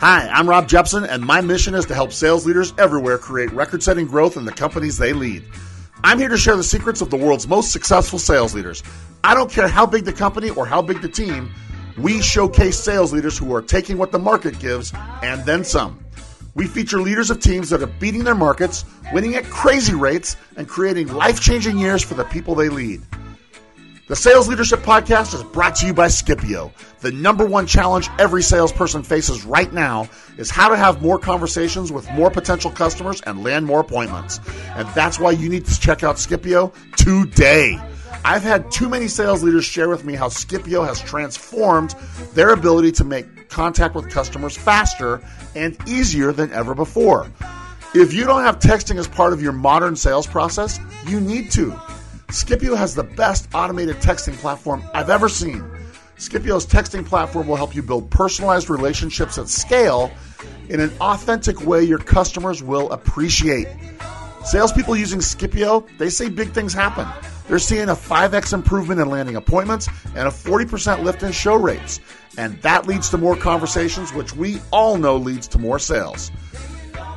Hi, I'm Rob Jepson, and my mission is to help sales leaders everywhere create record setting growth in the companies they lead. I'm here to share the secrets of the world's most successful sales leaders. I don't care how big the company or how big the team, we showcase sales leaders who are taking what the market gives and then some. We feature leaders of teams that are beating their markets, winning at crazy rates, and creating life changing years for the people they lead. The Sales Leadership Podcast is brought to you by Skipio. The number one challenge every salesperson faces right now is how to have more conversations with more potential customers and land more appointments. And that's why you need to check out Skipio today. I've had too many sales leaders share with me how Skipio has transformed their ability to make contact with customers faster and easier than ever before. If you don't have texting as part of your modern sales process, you need to. Skipio has the best automated texting platform I've ever seen. Skipio's texting platform will help you build personalized relationships at scale in an authentic way your customers will appreciate. Salespeople using Skipio, they say big things happen. They're seeing a 5x improvement in landing appointments and a 40% lift in show rates. And that leads to more conversations, which we all know leads to more sales.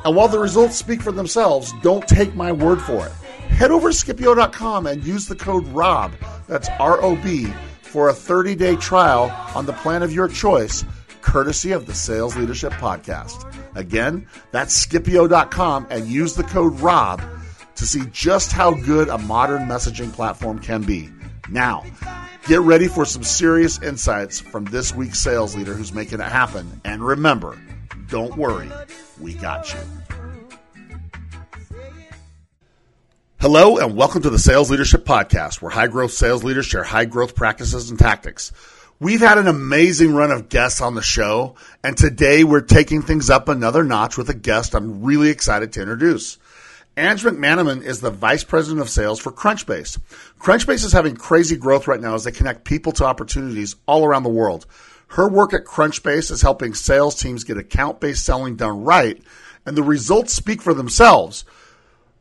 And while the results speak for themselves, don't take my word for it head over to Skipio.com and use the code ROB, that's R O B, for a 30 day trial on the plan of your choice, courtesy of the Sales Leadership Podcast. Again, that's Skipio.com and use the code ROB to see just how good a modern messaging platform can be. Now, get ready for some serious insights from this week's sales leader who's making it happen. And remember, don't worry, we got you. Hello, and welcome to the Sales Leadership Podcast, where high growth sales leaders share high growth practices and tactics. We've had an amazing run of guests on the show, and today we're taking things up another notch with a guest I'm really excited to introduce. Ange McManaman is the Vice President of Sales for Crunchbase. Crunchbase is having crazy growth right now as they connect people to opportunities all around the world. Her work at Crunchbase is helping sales teams get account based selling done right, and the results speak for themselves.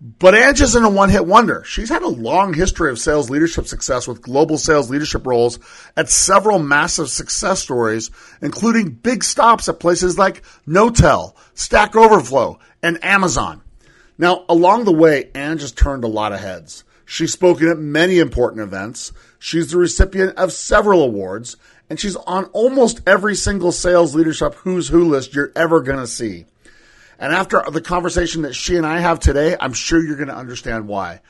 But Ange isn't a one hit wonder. She's had a long history of sales leadership success with global sales leadership roles at several massive success stories, including big stops at places like Notel, Stack Overflow, and Amazon. Now, along the way, Ange has turned a lot of heads. She's spoken at many important events. She's the recipient of several awards, and she's on almost every single sales leadership who's who list you're ever going to see. And after the conversation that she and I have today, I'm sure you're going to understand why.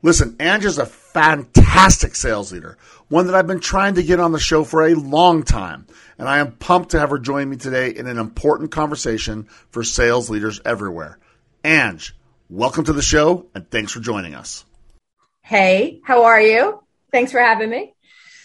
Listen, Ange is a fantastic sales leader, one that I've been trying to get on the show for a long time. And I am pumped to have her join me today in an important conversation for sales leaders everywhere. Ange, welcome to the show and thanks for joining us. Hey, how are you? Thanks for having me.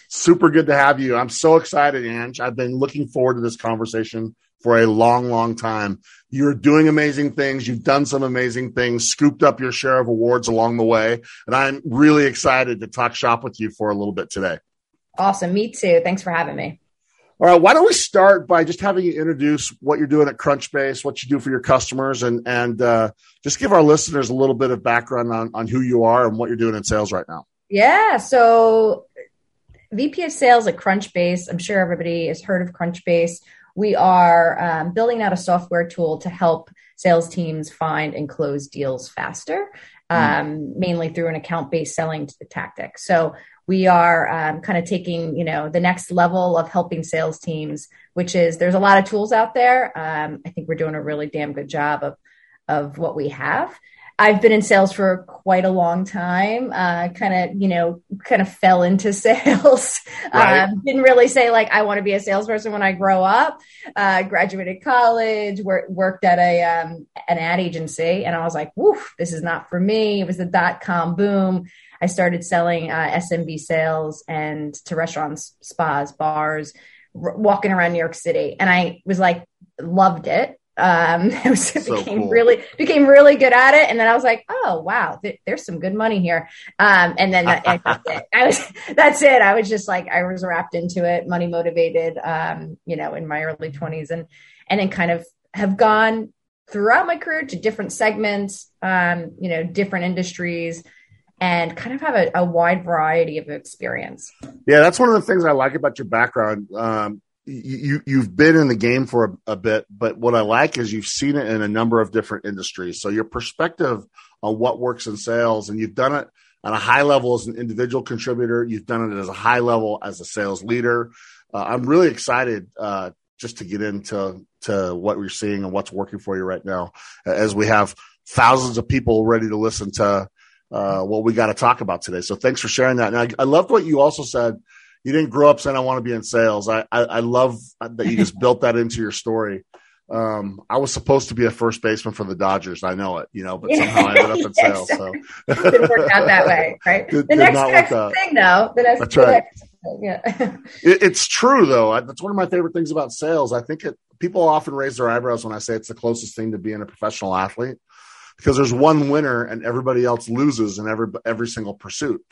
Super good to have you. I'm so excited, Ange. I've been looking forward to this conversation for a long, long time. You're doing amazing things. You've done some amazing things, scooped up your share of awards along the way. And I'm really excited to talk shop with you for a little bit today. Awesome. Me too. Thanks for having me. All right. Why don't we start by just having you introduce what you're doing at Crunchbase, what you do for your customers, and and uh, just give our listeners a little bit of background on, on who you are and what you're doing in sales right now. Yeah. So, VP of Sales at Crunchbase. I'm sure everybody has heard of Crunchbase we are um, building out a software tool to help sales teams find and close deals faster, hmm. um, mm. mainly through an account based selling tactic. So we are um, kind of taking you know the next level of helping sales teams, which is there's a lot of tools out there. Um, I think we're doing a really damn good job of of what we have. I've been in sales for quite a long time. Uh, kind of, you know, kind of fell into sales. Right. Um, didn't really say like I want to be a salesperson when I grow up. Uh, graduated college, wor- worked at a um, an ad agency, and I was like, "Woof, this is not for me." It was the dot com boom. I started selling uh, SMB sales and to restaurants, spas, bars, r- walking around New York City, and I was like, loved it um it was so became cool. really became really good at it. And then i was like oh wow th- there's some good money here. Um and then that, that's it. I was that's it. I was just like i was wrapped into it money motivated um you know in my early 20s and and then kind of have gone throughout my career to different segments um you know different industries and kind of have a, a wide variety of experience. Yeah that's one of the things i like about your background. Um you you've been in the game for a, a, bit, but what I like is you've seen it in a number of different industries. So your perspective on what works in sales, and you've done it at a high level as an individual contributor. You've done it as a high level as a sales leader. Uh, I'm really excited uh, just to get into to what we're seeing and what's working for you right now, as we have thousands of people ready to listen to uh, what we got to talk about today. So thanks for sharing that. And I, I loved what you also said you didn't grow up saying I want to be in sales. I, I, I love that you just built that into your story. Um, I was supposed to be a first baseman for the Dodgers. I know it, you know, but somehow I ended up in sales. So it didn't work out that way, right? Did, the next, thing, though, the next, that's right. yeah, it, it's true though. That's one of my favorite things about sales. I think it. People often raise their eyebrows when I say it's the closest thing to being a professional athlete because there's one winner and everybody else loses in every every single pursuit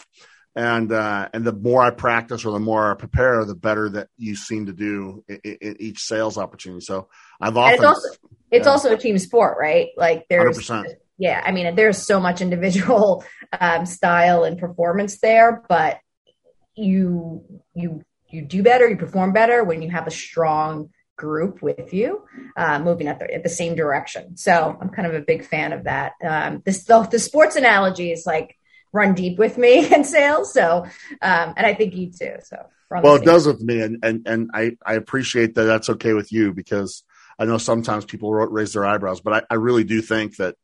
and uh, and the more I practice or the more I prepare, the better that you seem to do in, in each sales opportunity. So I've often and it's also it's yeah. also a team sport, right? Like there's 100%. yeah, I mean there's so much individual um, style and performance there, but you you you do better, you perform better when you have a strong group with you, uh, moving at the, at the same direction. So I'm kind of a big fan of that. Um, this the, the sports analogy is like run deep with me in sales. So, um, and I think you too. So, well, it does with me, and and and I I appreciate that that's okay with you because I know sometimes people raise their eyebrows, but I, I really do think that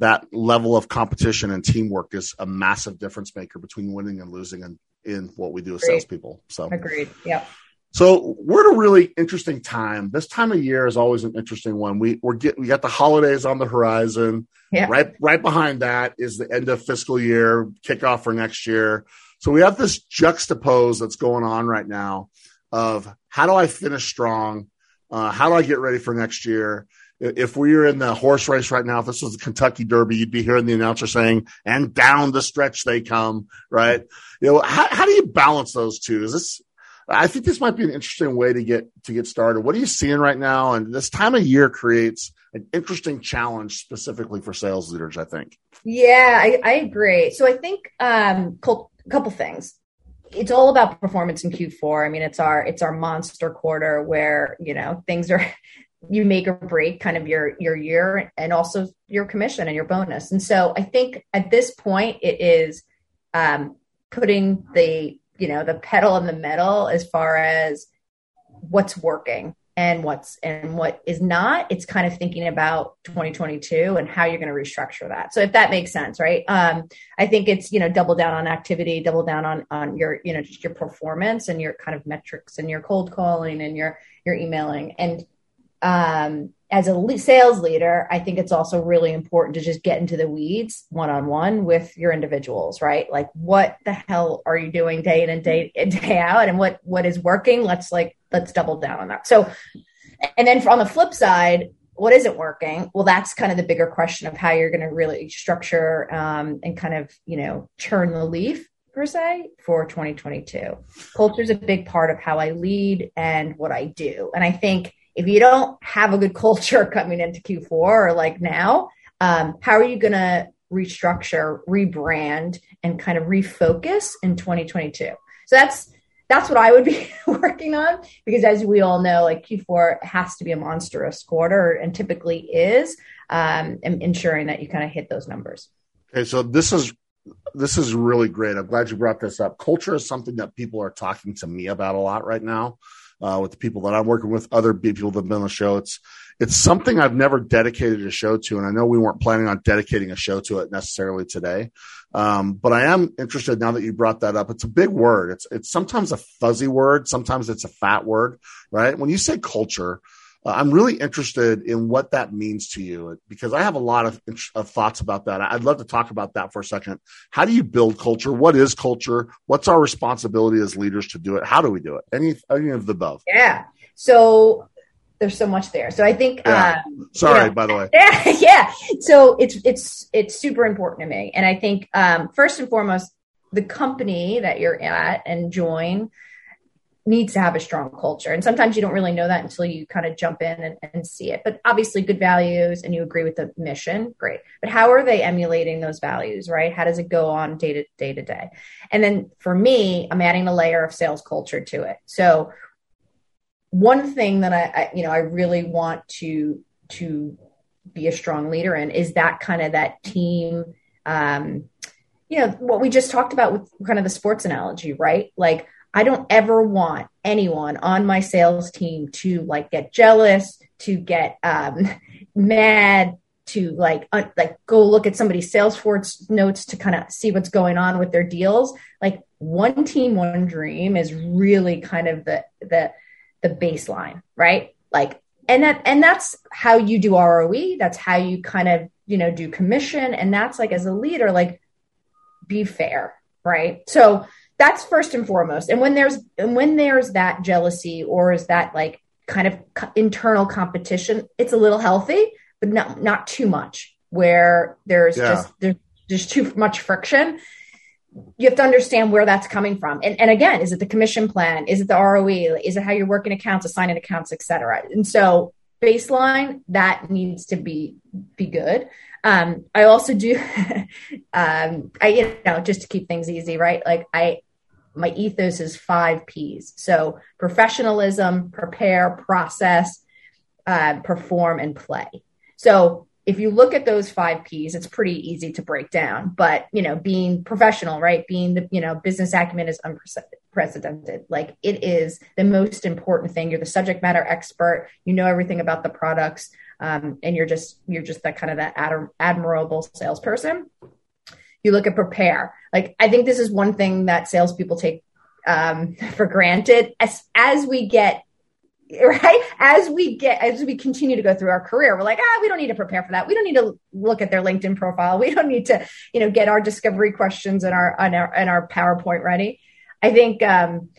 that level of competition and teamwork is a massive difference maker between winning and losing and in what we do as salespeople. So agreed. Yep. So we're at a really interesting time. This time of year is always an interesting one. We we're get we got the holidays on the horizon. Yeah. Right right behind that is the end of fiscal year, kickoff for next year. So we have this juxtapose that's going on right now of how do I finish strong? Uh, how do I get ready for next year? If we were in the horse race right now, if this was the Kentucky Derby, you'd be hearing the announcer saying, and down the stretch they come, right? You know, how, how do you balance those two? Is this, I think this might be an interesting way to get to get started. What are you seeing right now? And this time of year creates an interesting challenge specifically for sales leaders. I think. Yeah, I, I agree. So I think um, a couple things. It's all about performance in Q4. I mean, it's our it's our monster quarter where you know things are you make or break kind of your your year and also your commission and your bonus. And so I think at this point it is um, putting the you know the pedal and the metal as far as what's working and what's and what is not it's kind of thinking about 2022 and how you're going to restructure that. So if that makes sense right? Um, i think it's you know double down on activity double down on on your you know just your performance and your kind of metrics and your cold calling and your your emailing. And um as a sales leader, I think it's also really important to just get into the weeds one on one with your individuals, right? Like, what the hell are you doing day in and day in, day out, and what what is working? Let's like let's double down on that. So, and then on the flip side, what isn't working? Well, that's kind of the bigger question of how you're going to really structure um, and kind of you know turn the leaf per se for 2022. Culture is a big part of how I lead and what I do, and I think if you don't have a good culture coming into Q4 or like now, um, how are you going to restructure, rebrand, and kind of refocus in 2022? So that's that's what I would be working on because, as we all know, like Q4 has to be a monstrous quarter and typically is, um, ensuring that you kind of hit those numbers. Okay, so this is this is really great. I'm glad you brought this up. Culture is something that people are talking to me about a lot right now uh, with the people that I'm working with, other people that have been on the show. It's it's something I've never dedicated a show to, and I know we weren't planning on dedicating a show to it necessarily today. Um, but I am interested now that you brought that up. It's a big word. It's it's sometimes a fuzzy word, sometimes it's a fat word, right? When you say culture, uh, I'm really interested in what that means to you because I have a lot of, of, thoughts about that. I'd love to talk about that for a second. How do you build culture? What is culture? What's our responsibility as leaders to do it? How do we do it? Any, any of the above? Yeah. So there's so much there. So I think. Yeah. Um, Sorry, you know, by the way. Yeah, yeah. So it's it's it's super important to me, and I think um, first and foremost, the company that you're at and join needs to have a strong culture. And sometimes you don't really know that until you kind of jump in and, and, see it. But obviously, good values and you agree with the mission, great. But how are they emulating those values, right? How does it go on day to day to day? And then for me, I'm adding a layer of sales culture to it. So one thing that I, I, you know, I really want to to be a strong leader in is that kind of that team. Um, you know what we just talked about with kind of the sports analogy, right? Like I don't ever want anyone on my sales team to like get jealous, to get um, mad, to like uh, like go look at somebody's Salesforce notes to kind of see what's going on with their deals. Like one team, one dream is really kind of the the the baseline, right? Like and that and that's how you do ROE. That's how you kind of you know do commission, and that's like as a leader, like be fair, right? So that's first and foremost. And when there's and when there's that jealousy or is that like kind of internal competition, it's a little healthy, but not not too much where there's yeah. just there's just too much friction. You have to understand where that's coming from. And, and again, is it the commission plan? Is it the ROE? Is it how you're working accounts, assigning accounts, et cetera? And so baseline, that needs to be be good. Um, I also do, um, I you know just to keep things easy, right? Like I my ethos is five P's. So professionalism, prepare, process, uh, perform, and play. So if you look at those five P's, it's pretty easy to break down. But you know, being professional, right? Being the you know business acumen is unprecedented. Like it is the most important thing. You're the subject matter expert. You know everything about the products, um, and you're just you're just that kind of that ad- admirable salesperson you look at prepare. Like I think this is one thing that salespeople take um, for granted as as we get right? As we get as we continue to go through our career we're like ah we don't need to prepare for that. We don't need to look at their linkedin profile. We don't need to you know get our discovery questions and our and our and our powerpoint ready. I think um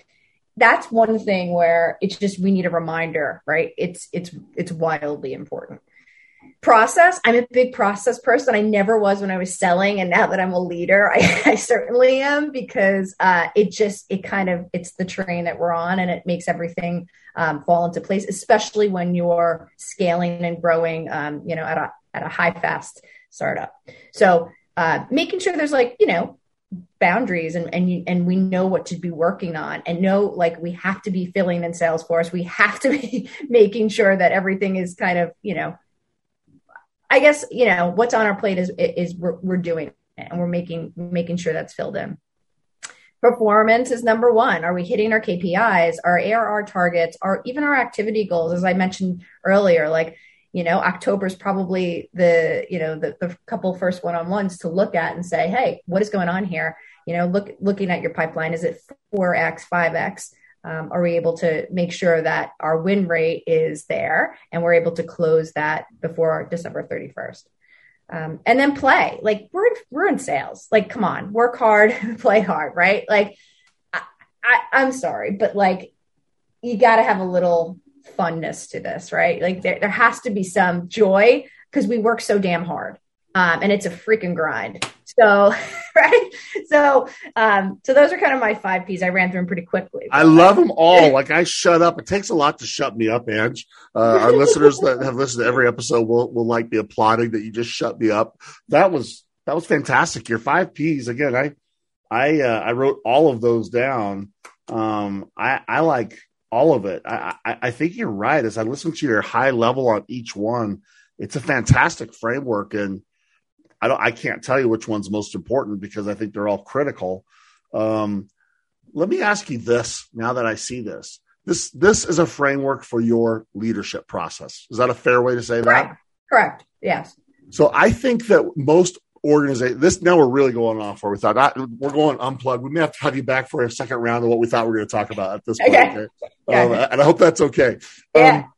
that's one thing where it's just we need a reminder right? It's it's it's wildly important process. I'm a big process person. I never was when I was selling, and now that I'm a leader, I, I certainly am because uh, it just it kind of it's the train that we're on, and it makes everything um, fall into place, especially when you're scaling and growing, um, you know, at a at a high fast startup. So uh, making sure there's like you know boundaries and and and we know what to be working on and know like we have to be filling in Salesforce. We have to be making sure that everything is kind of you know I guess you know what's on our plate is is we're, we're doing it and we're making making sure that's filled in. Performance is number one. Are we hitting our KPIs, our ARR targets, or even our activity goals? As I mentioned earlier, like you know, October is probably the you know the, the couple first one on ones to look at and say, hey, what is going on here? You know, look looking at your pipeline, is it four x, five x? Um, are we able to make sure that our win rate is there and we're able to close that before December 31st? Um, and then play. Like we're we're in sales. Like come on. Work hard play hard right? Like I, I, am sorry but like you got to have a little funness to this right? Like there, there has to be some joy because we work so damn hard um, and it's a freaking grind. So, right. So, um, so those are kind of my five P's. I ran through them pretty quickly. I love them all. Like I shut up. It takes a lot to shut me up, Ange. Uh, our listeners that have listened to every episode will, will like be applauding that you just shut me up. That was, that was fantastic. Your five P's again. I, I, uh, I wrote all of those down. Um, I, I like all of it. I, I, I think you're right. As I listen to your high level on each one, it's a fantastic framework and, I don't I can't tell you which one's most important because I think they're all critical. Um, let me ask you this now that I see this. This this is a framework for your leadership process. Is that a fair way to say Correct. that? Correct. Yes. So I think that most organizations this now we're really going off where we thought I, we're going unplugged. We may have to have you back for a second round of what we thought we were going to talk about at this point. Okay. okay? Um, and I hope that's okay. Yeah. Um,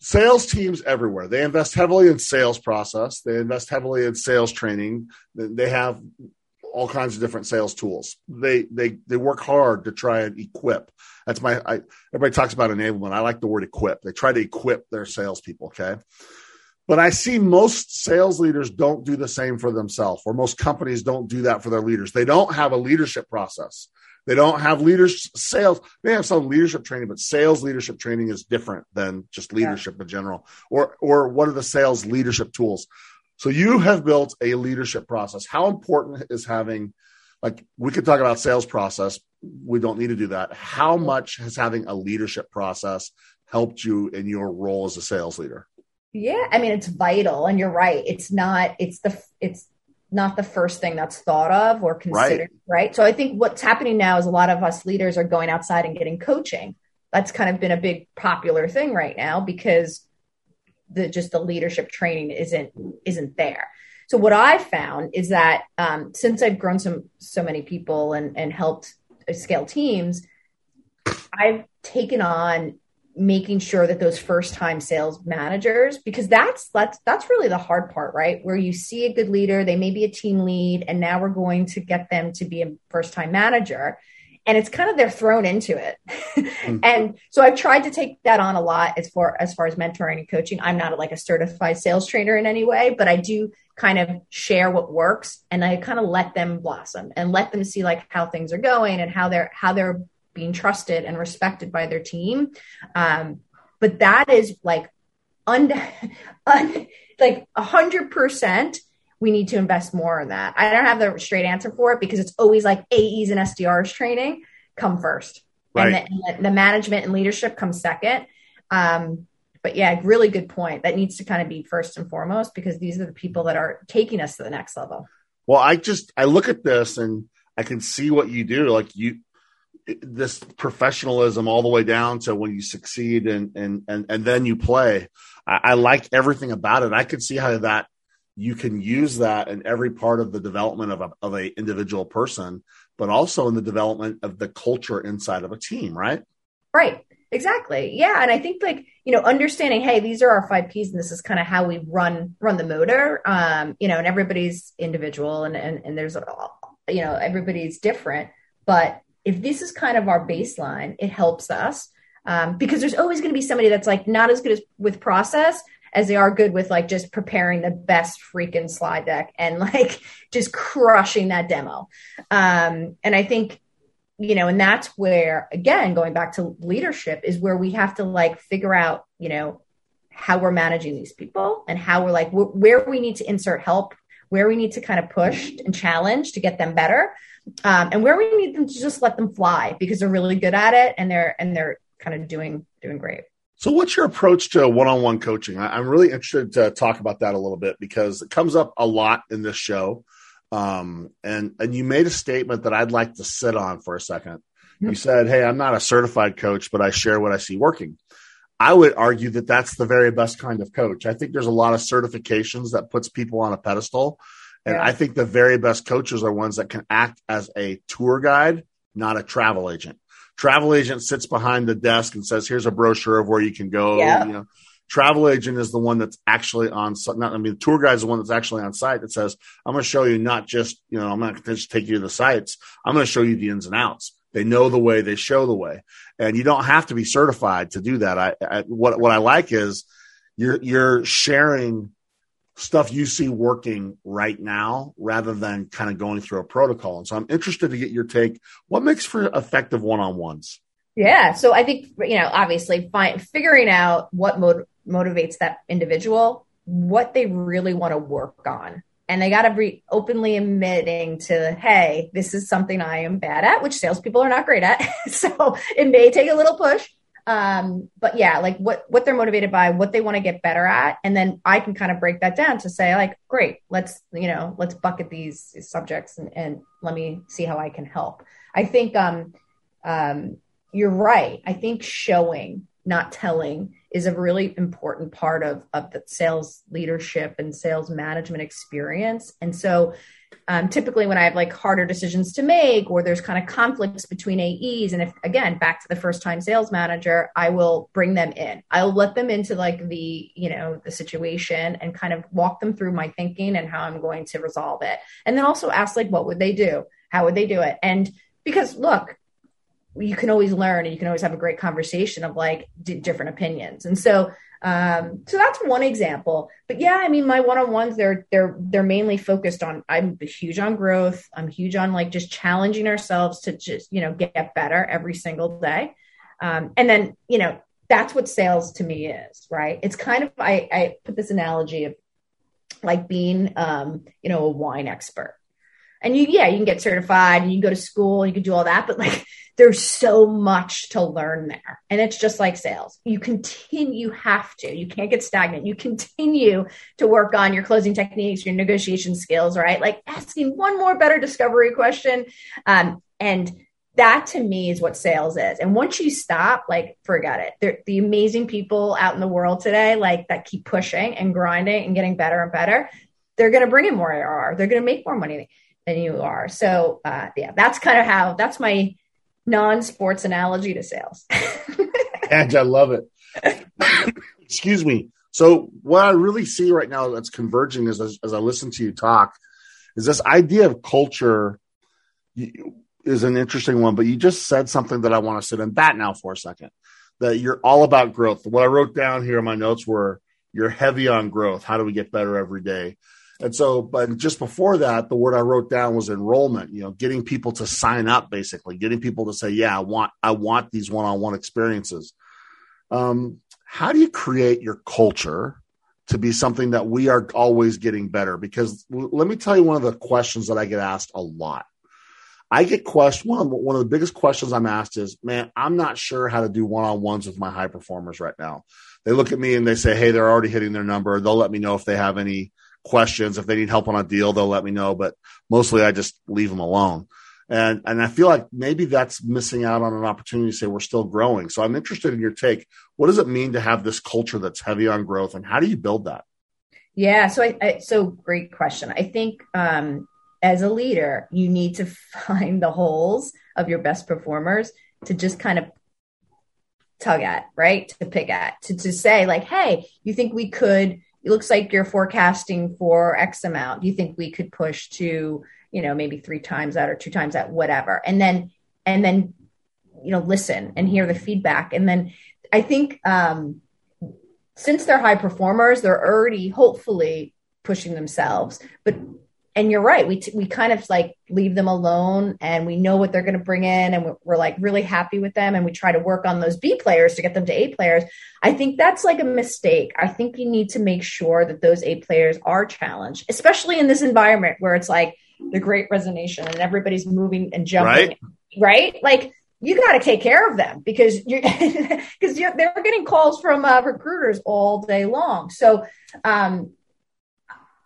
sales teams everywhere. They invest heavily in sales process. They invest heavily in sales training. They have all kinds of different sales tools. They they they work hard to try and equip. That's my I, everybody talks about enablement. I like the word equip. They try to equip their salespeople okay? But i see most sales leaders don't do the same for themselves or most companies don't do that for their leaders. They don't have a leadership process they don't have leaders sales. They have some leadership training, but sales leadership training is different than just leadership yeah. in general. Or or what are the sales leadership tools? So you have built a leadership process. How important is having like we could talk about sales process. We don't need to do that. How much has having a leadership process helped you in your role as a sales leader? Yeah, I mean it's vital, and you're right. It's not. It's the. It's not the first thing that's thought of or considered, right. right? So I think what's happening now is a lot of us leaders are going outside and getting coaching. That's kind of been a big popular thing right now because the just the leadership training isn't isn't there. So what I've found is that um, since I've grown some so many people and and helped scale teams, I've taken on making sure that those first time sales managers because that's that's that's really the hard part right? Where you see a good leader they may be a team lead and now we're going to get them to be a first time manager and it's kind of they're thrown into it. Mm-hmm. and so i've tried to take that on a lot as far as far as mentoring and coaching. I'm not like a certified sales trainer in any way but i do kind of share what works and i kind of let them blossom and let them see like how things are going and how they're how they're being trusted and respected by their team. Um, but that is like un, un like a hundred percent. We need to invest more in that. I don't have the straight answer for it because it's always like AEs and SDRs training come first, right. and, the, and the, management and leadership come second. Um, but yeah, really good point. That needs to kind of be first and foremost because these are the people that are taking us to the next level. Well, I just I look at this and I can see what you do. Like you this professionalism all the way down to when you succeed and and and, and then you play. I, I like everything about it. I can see how that you can use that in every part of the development of a, of a individual person, but also in the development of the culture inside of a team, right? Right. Exactly. Yeah. And I think like, you know, understanding, hey, these are our five P's and this is kind of how we run, run the motor. Um, you know, and everybody's individual and, and, and there's, you know, everybody's different, but if this is kind of our baseline, it helps us um, because there's always going to be somebody that's like not as good as with process as they are good with like just preparing the best freaking slide deck and like just crushing that demo. Um, and I think, you know, and that's where, again, going back to leadership is where we have to like figure out, you know, how we're managing these people and how we're like, where we need to insert help, where we need to kind of push and challenge to get them better um, and where we need them to just let them fly because they're really good at it and they're and they're kind of doing doing great. So, what's your approach to one-on-one coaching? I, am really interested to talk about that a little bit because it comes up a lot in this show, um, and and you made a statement that I'd like to sit on for a 2nd You said, "Hey, I'm not a certified coach, but I share what I see working." I would argue that that's the very best kind of coach. I think there's a lot of certifications that puts people on a pedestal, and yeah. I think the very best coaches are ones that can act as a tour guide, not a travel agent. Travel agent sits behind the desk and says, "Here's a brochure of where you can go." Yeah. You know, travel agent is the one that's actually on. Not, I mean, the tour guide is the one that's actually on site that says, "I'm going to show you not just you know, I'm not going to just take you to the sites. I'm going to show you the ins and outs." They know the way. They show the way, and you don't have to be certified to do that. I, I what what I like is you're you're sharing stuff you see working right now rather than kind of going through a protocol. And so I'm interested to get your take. What makes for effective one on ones? Yeah. So I think, you know, obviously find, figuring out what motivates that individual, what they really want to work on. And they got to be openly admitting to, hey, this is something I am bad at, which salespeople are not great at. so it may take a little push, um, but yeah, like what what they're motivated by, what they want to get better at, and then I can kind of break that down to say like, great, let's you know, let's bucket these subjects and, and let me see how I can help. I think um, um, you're right. I think showing, not telling, is a really important part of of the sales leadership and sales management experience. And so um, typically when I have like harder decisions to make or there's kind of conflicts between AEs. And if, again, back to the first time sales manager, I will bring them in. I'll let them into like the, you know, the situation and kind of walk them through my thinking and how I'm going to resolve it. And then also ask like, what would they do? How would they do it? And because look, you can always learn and you can always have a great conversation of like d- different opinions. And so um, so that's one example. But yeah, I mean, my one-on-ones, they're they're they're mainly focused on. I'm huge on growth. I'm huge on like just challenging ourselves to just you know get better every single day. Um, and then you know that's what sales to me is, right? It's kind of I, I put this analogy of like being um, you know a wine expert. And you, yeah, you can get certified and you can go to school, you can do all that, but like there's so much to learn there. And it's just like sales. You continue, you have to, you can't get stagnant. You continue to work on your closing techniques, your negotiation skills, right? Like asking one more better discovery question. Um, and that to me is what sales is. And once you stop, like forget it. They're, the amazing people out in the world today, like that keep pushing and grinding and getting better and better, they're going to bring in more ARR. They're going to make more money than you are. So uh, yeah, that's kind of how that's my non-sports analogy to sales. and I love it. Excuse me. So what I really see right now that's converging is as, as I listen to you talk is this idea of culture is an interesting one, but you just said something that I want to sit in that now for a second. That you're all about growth. What I wrote down here in my notes were you're heavy on growth. How do we get better every day? And so, but just before that, the word I wrote down was enrollment, you know, getting people to sign up, basically getting people to say, yeah, I want, I want these one-on-one experiences. Um, how do you create your culture to be something that we are always getting better? Because let me tell you one of the questions that I get asked a lot. I get questioned. One of, one of the biggest questions I'm asked is, man, I'm not sure how to do one-on-ones with my high performers right now. They look at me and they say, hey, they're already hitting their number. They'll let me know if they have any questions. If they need help on a deal, they'll let me know, but mostly I just leave them alone. And, and I feel like maybe that's missing out on an opportunity to say we're still growing. So I'm interested in your take. What does it mean to have this culture that's heavy on growth and how do you build that? Yeah. So I, I so great question. I think, um, as a leader, you need to find the holes of your best performers to just kind of tug at, right? To pick at, to, to say, like, hey, you think we could it looks like you're forecasting for X amount. Do you think we could push to, you know, maybe three times that or two times that, whatever. And then, and then, you know, listen and hear the feedback. And then I think, um, since they're high performers, they're already hopefully pushing themselves, but and you're right. We, t- we kind of like leave them alone and we know what they're going to bring in and we're, we're, like really happy with them and we try to work on those B players to get them to A players. I think that's like a mistake. I think you need to make sure that those A players are challenged, especially in this environment where it's like the great resignation and everybody's moving and jumping, right? right? Like you got to take care of them because you're because they're getting calls from uh, recruiters all day long. So, um,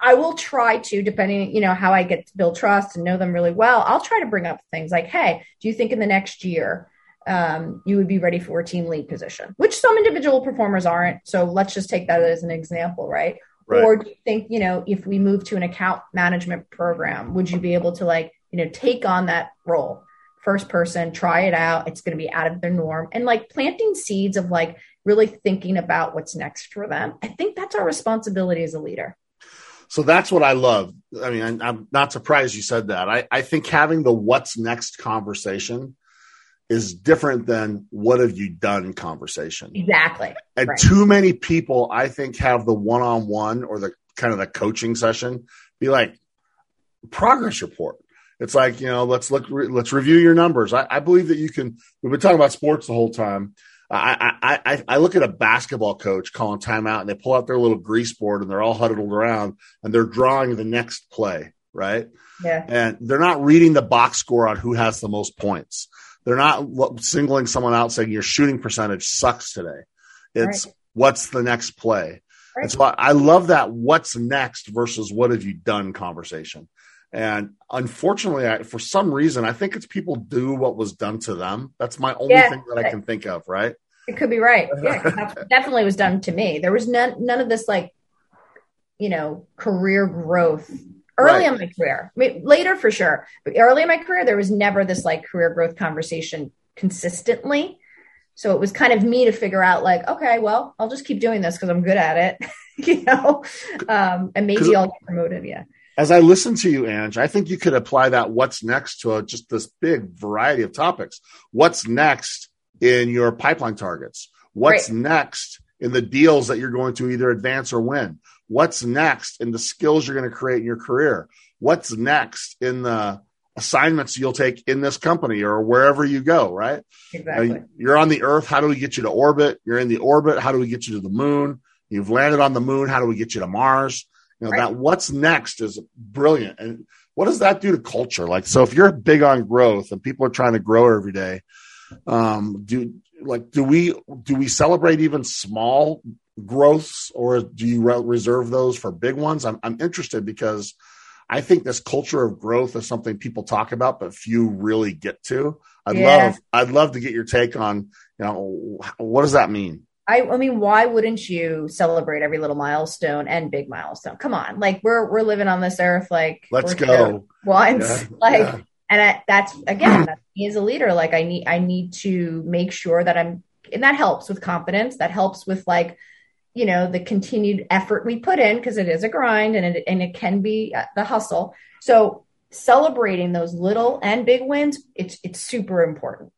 I will try to, depending, you know, how I get to build trust and know them really well, I'll try to bring up things like, hey, do you think in the next year um, you would be ready for a team lead position? Which some individual performers aren't. So let's just take that as an example, right? right? Or do you think, you know, if we move to an account management program, would you be able to like, you know, take on that role? First person, try it out. It's going to be out of their norm and like planting seeds of like really thinking about what's next for them. I think that's our responsibility as a leader. So that's what I love. I mean, I'm not surprised you said that. I, I think having the what's next conversation is different than what have you done conversation. Exactly. And right. too many people, I think, have the one on one or the kind of the coaching session be like progress report. It's like, you know, let's look, let's review your numbers. I, I believe that you can, we've been talking about sports the whole time. I, I, I look at a basketball coach calling timeout and they pull out their little grease board and they're all huddled around and they're drawing the next play, right? Yeah. And they're not reading the box score on who has the most points. They're not singling someone out saying your shooting percentage sucks today. It's right. what's the next play. Right. And so I, I love that what's next versus what have you done conversation. And unfortunately, I, for some reason, I think it's people do what was done to them. That's my only yeah. thing that I can think of, right? It could be right. Yeah, definitely was done to me. There was none none of this like, you know, career growth early right. in my career. I mean, later for sure, but early in my career, there was never this like career growth conversation consistently. So it was kind of me to figure out like, okay, well, I'll just keep doing this because I'm good at it, you know, um, and maybe I'll get promoted. Yeah as I listen to you, Ange, I think you could apply that what's next to a, just this big variety of topics. What's next in your pipeline targets? What's right. next in the deals that you're going to either advance or win? What's next in the skills you're going to create in your career? What's next in the assignments you'll take in this company or wherever you go, right? Exactly. Uh, you're on the earth. How do we get you to orbit? You're in the orbit. How do we get you to the moon? You've landed on the moon. How do we get you to Mars? You know, right. that what's next is brilliant. And what does that do to culture? Like, so if you're big on growth and people are trying to grow every day, um, do like do we do we celebrate even small growths or do you re- reserve those for big ones? I'm I'm interested because I think this culture of growth is something people talk about, but few really get to. I'd yeah. love I'd love to get your take on you know what does that mean. I, I mean, why wouldn't you celebrate every little milestone and big milestone? Come on, like we're we're living on this earth, like let's go once, yeah. like, yeah. And I, that's again, that's me as a leader. Like I need I need to make sure that I'm, and that helps with confidence. That helps with like, you know, the continued effort we put in because it is a grind and it and it can be uh, the hustle. So celebrating those little and big wins, it's it's super important.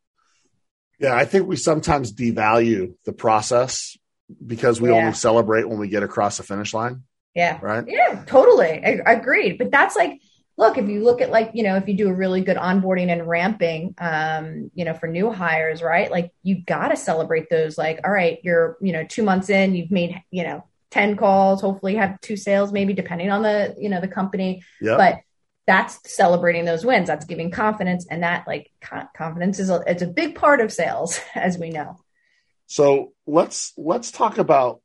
Yeah, I think we sometimes devalue the process because we yeah. only celebrate when we get across the finish line. Yeah. Right. Yeah, totally. I, agreed. But that's like, look, if you look at like, you know, if you do a really good onboarding and ramping, um, you know, for new hires, right? Like you got to celebrate those. Like, all right, you're, you know, two months in, you've made, you know, 10 calls, hopefully have two sales, maybe depending on the, you know, the company. Yep. But that's celebrating those wins that's giving confidence and that like confidence is a, it's a big part of sales as we know so let's let's talk about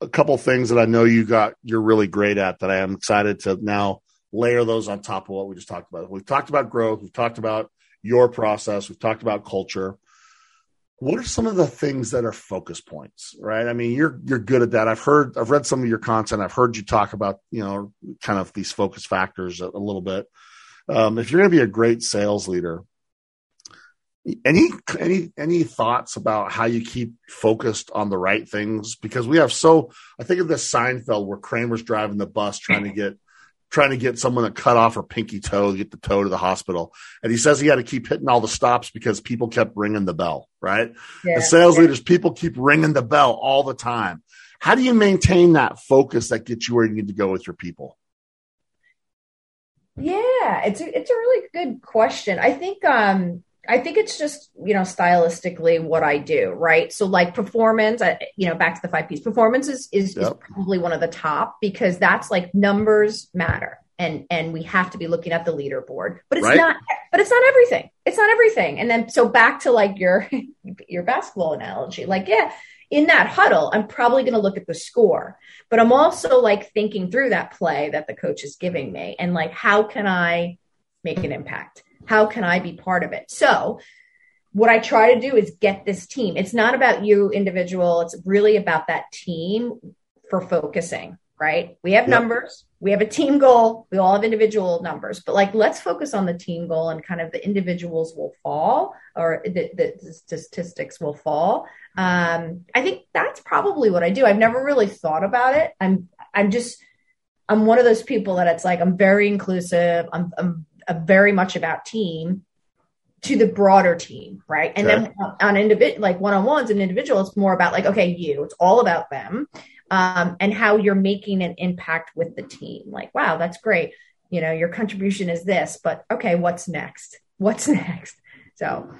a couple things that i know you got you're really great at that i am excited to now layer those on top of what we just talked about. We've talked about growth. We've talked about your process. We've talked about culture. What are some of the things that are focus points right? I mean you're you're good at that. I've heard i've read some of your content. I've heard you talk about you know kind of these focus factors a, a little bit. Um, if you're going to be a great sales leader any any any thoughts about how you keep focused on the right things? Because we have so i think of this seinfeld where kramer's driving the bus trying to get trying to get someone to cut off her pinky toe get the toe to the hospital. And he says he had to keep hitting all the stops because people kept ringing the bell, right? Yeah, As sales yeah. leaders, people keep ringing the bell all the time. How do you maintain that focus that gets you where you need to go with your people? Yeah, it's a, it's a really good question. I think um, I think it's just, you know, stylistically what I do, right? So like performance, I, you know, back to the five piece performance is, is, yep. is probably one of the top because that's like numbers matter. And, and we have to be looking at the leaderboard, but it's right? not, but it's not everything. It's not everything. And then, so back to like your, your basketball analogy, like, yeah, in that huddle, I'm probably going to look at the score, but I'm also like thinking through that play that the coach is giving me and like, how can I make an impact? How can I be part of it? So, what I try to do is get this team. It's not about you individual, it's really about that team for focusing, right? We have yep. numbers, we have a team goal, we all have individual numbers, but like let's focus on the team goal and kind of the individuals will fall or the, the statistics will fall. Um, I think that's probably what I do. I've never really thought about it. I'm I'm just I'm one of those people that it's like I'm very inclusive. I'm, I'm a very much about team to the broader team, right? And okay. then on individual, like one on ones and individual, it's more about like, okay, you, it's all about them um, and how you're making an impact with the team. Like, wow, that's great. You know, your contribution is this, but okay, what's next? What's next? So,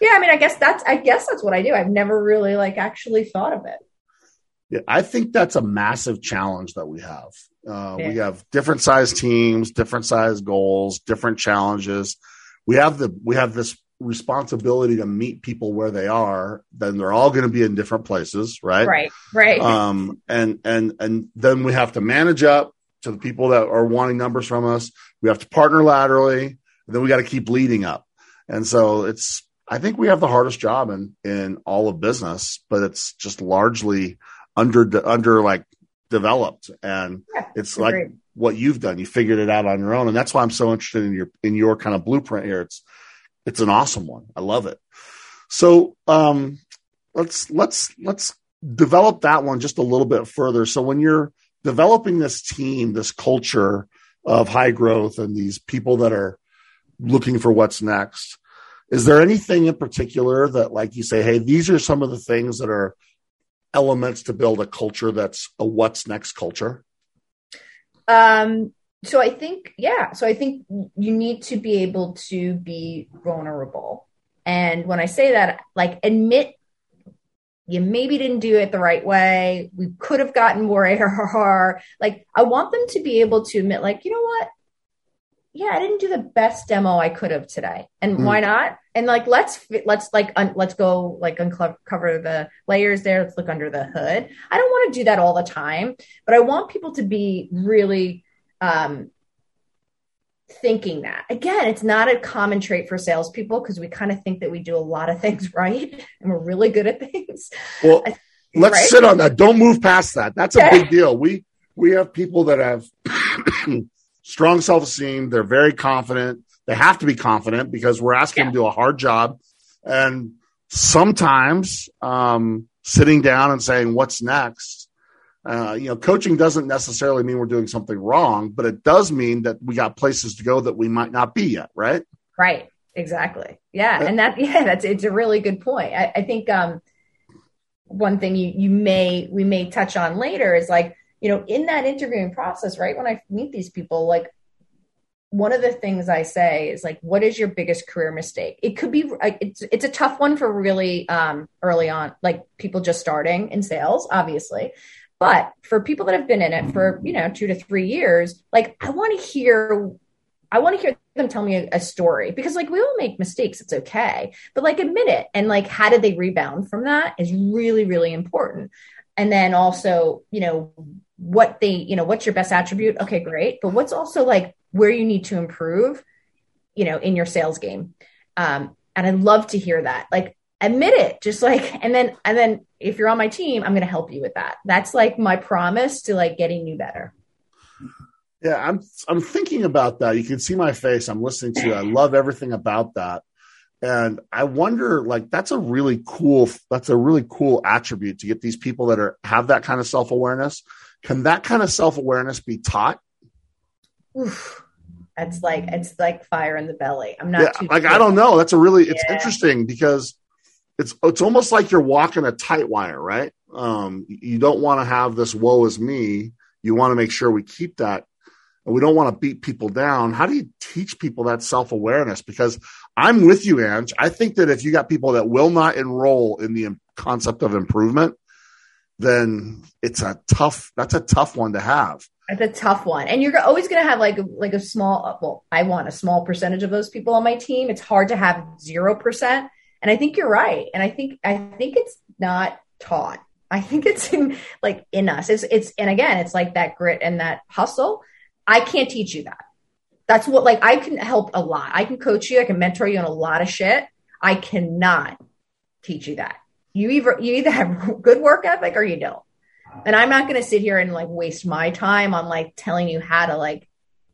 yeah, I mean, I guess that's, I guess that's what I do. I've never really like actually thought of it. Yeah, I think that's a massive challenge that we have. Uh, yeah. We have different size teams, different size goals, different challenges. We have the we have this responsibility to meet people where they are. Then they're all going to be in different places, right? Right, right. Um, and and and then we have to manage up to the people that are wanting numbers from us. We have to partner laterally, and then we got to keep leading up. And so it's I think we have the hardest job in in all of business, but it's just largely under under like developed. And yeah, it's like great. what you've done. You figured it out on your own. And that's why i'm so interested in your in your kind of blueprint here. It's it's an awesome one. I love it. So um let's let's let's develop that one just a little bit further. So when you're developing this team this culture of high growth and these people that are looking for what's next is there anything in particular that like you say hey these are some of the things that are elements to build a culture that's a what's next culture? Um, so I think, yeah. So I think you need to be able to be vulnerable. And when I say that, like admit you maybe didn't do it the right way. We could have gotten more ARR. Like I want them to be able to admit, like, you know what? Yeah, I didn't do the best demo I could have today. And mm. why not? And like, let's, let's like, un, let's go like uncover the layers there. Let's look under the hood. I don't want to do that all the time, but I want people to be really, um, thinking that again, it's not a common trait for salespeople because we kind of think that we do a lot of things right and we're really good at things. Well, let's right? sit on that. Don't move past that. That's a big deal. We, we have people that have strong self esteem. They're very confident. They have to be confident because we're asking yeah. them to do a hard job. And sometimes um, sitting down and saying, What's next? Uh, you know, coaching doesn't necessarily mean we're doing something wrong, but it does mean that we got places to go that we might not be yet, right? Right. Exactly. Yeah. And that, yeah, that's, it's a really good point. I, I think, um, one thing you, you may, we may touch on later is like, you know, in that interviewing process, right? When I meet these people, like one of the things I say is like, what is your biggest career mistake? It could be, it's, it's a tough one for really um, early on, like people just starting in sales, obviously. But for people that have been in it for, you know, two to three years, like I want to hear, I want to hear them tell me a, a story because like we all make mistakes. It's okay. But like admit it. And like, how did they rebound from that is really, really important. And then also, you know, what they, you know, what's your best attribute? Okay, great. But what's also like where you need to improve, you know, in your sales game. Um, and I love to hear that. Like admit it, just like, and then, and then if you're on my team, I'm going to help you with that. That's like my promise to like getting you better. Yeah, I'm I'm thinking about that. You can see my face. I'm listening to you. I love everything about that. And I wonder, like, that's a really cool, that's a really cool attribute to get these people that are have that kind of self-awareness can that kind of self awareness be taught? Oof. It's like it's like fire in the belly. I'm not yeah, like I don't know. That's a really it's yeah. interesting because it's it's almost like you're walking a tight wire, right? Um, you don't want to have this woe is me. You want to make sure we keep that and we don't want to beat people down. How do you teach people that self awareness? Because I'm with you, Ange. I think that if you got people that will not enroll in the concept of improvement, then it's a tough that's a tough one to have. It's a tough one. And you're always going to have like like a small well i want a small percentage of those people on my team. It's hard to have 0% and i think you're right. And i think i think it's not taught. I think it's in like in us. It's it's and again it's like that grit and that hustle. I can't teach you that. That's what like i can help a lot. I can coach you. I can mentor you on a lot of shit. I cannot teach you that you either you either have good work ethic or you don't. And I'm not going to sit here and like waste my time on like telling you how to like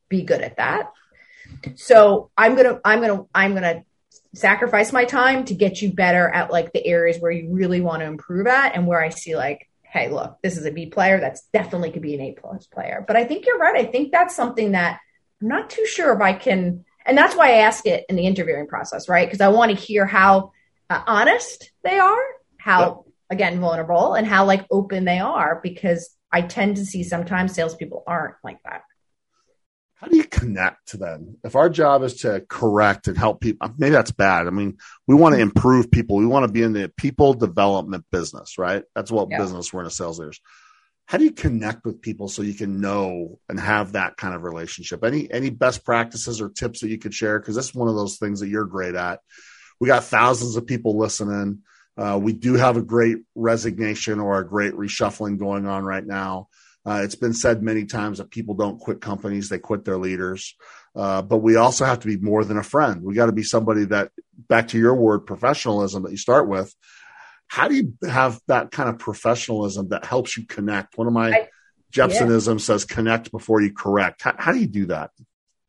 be good at that. So I'm going to I'm going to I'm going to sacrifice my time to get you better at like the areas where you really want to improve at and where I see like hey, look, this is a B player. That's definitely could be an A plus player. But I think you're right. I think that's something that I'm not too sure if I can. And that's why I ask it in the interviewing process, right? Because I want to hear how uh, honest they are how again vulnerable and how like open they are because I tend to see sometimes salespeople aren't like that. How do you connect to them? If our job is to correct and help people, maybe that's bad. I mean, we want to mm-hmm. improve people. We want to be in the people development business, right? That's what yep. business we're in a sales leaders. How do you connect with people so you can know and have that kind of relationship? Any any best practices or tips that you could share? Because that's one of those things that you're great at. We got thousands of people listening uh, we do have a great resignation or a great reshuffling going on right now. Uh, it's been said many times that people don't quit companies, they quit their leaders. Uh, but we also have to be more than a friend. We got to be somebody that, back to your word, professionalism that you start with. How do you have that kind of professionalism that helps you connect? One of my I, Jepsonisms yeah. says connect before you correct. How, how do you do that?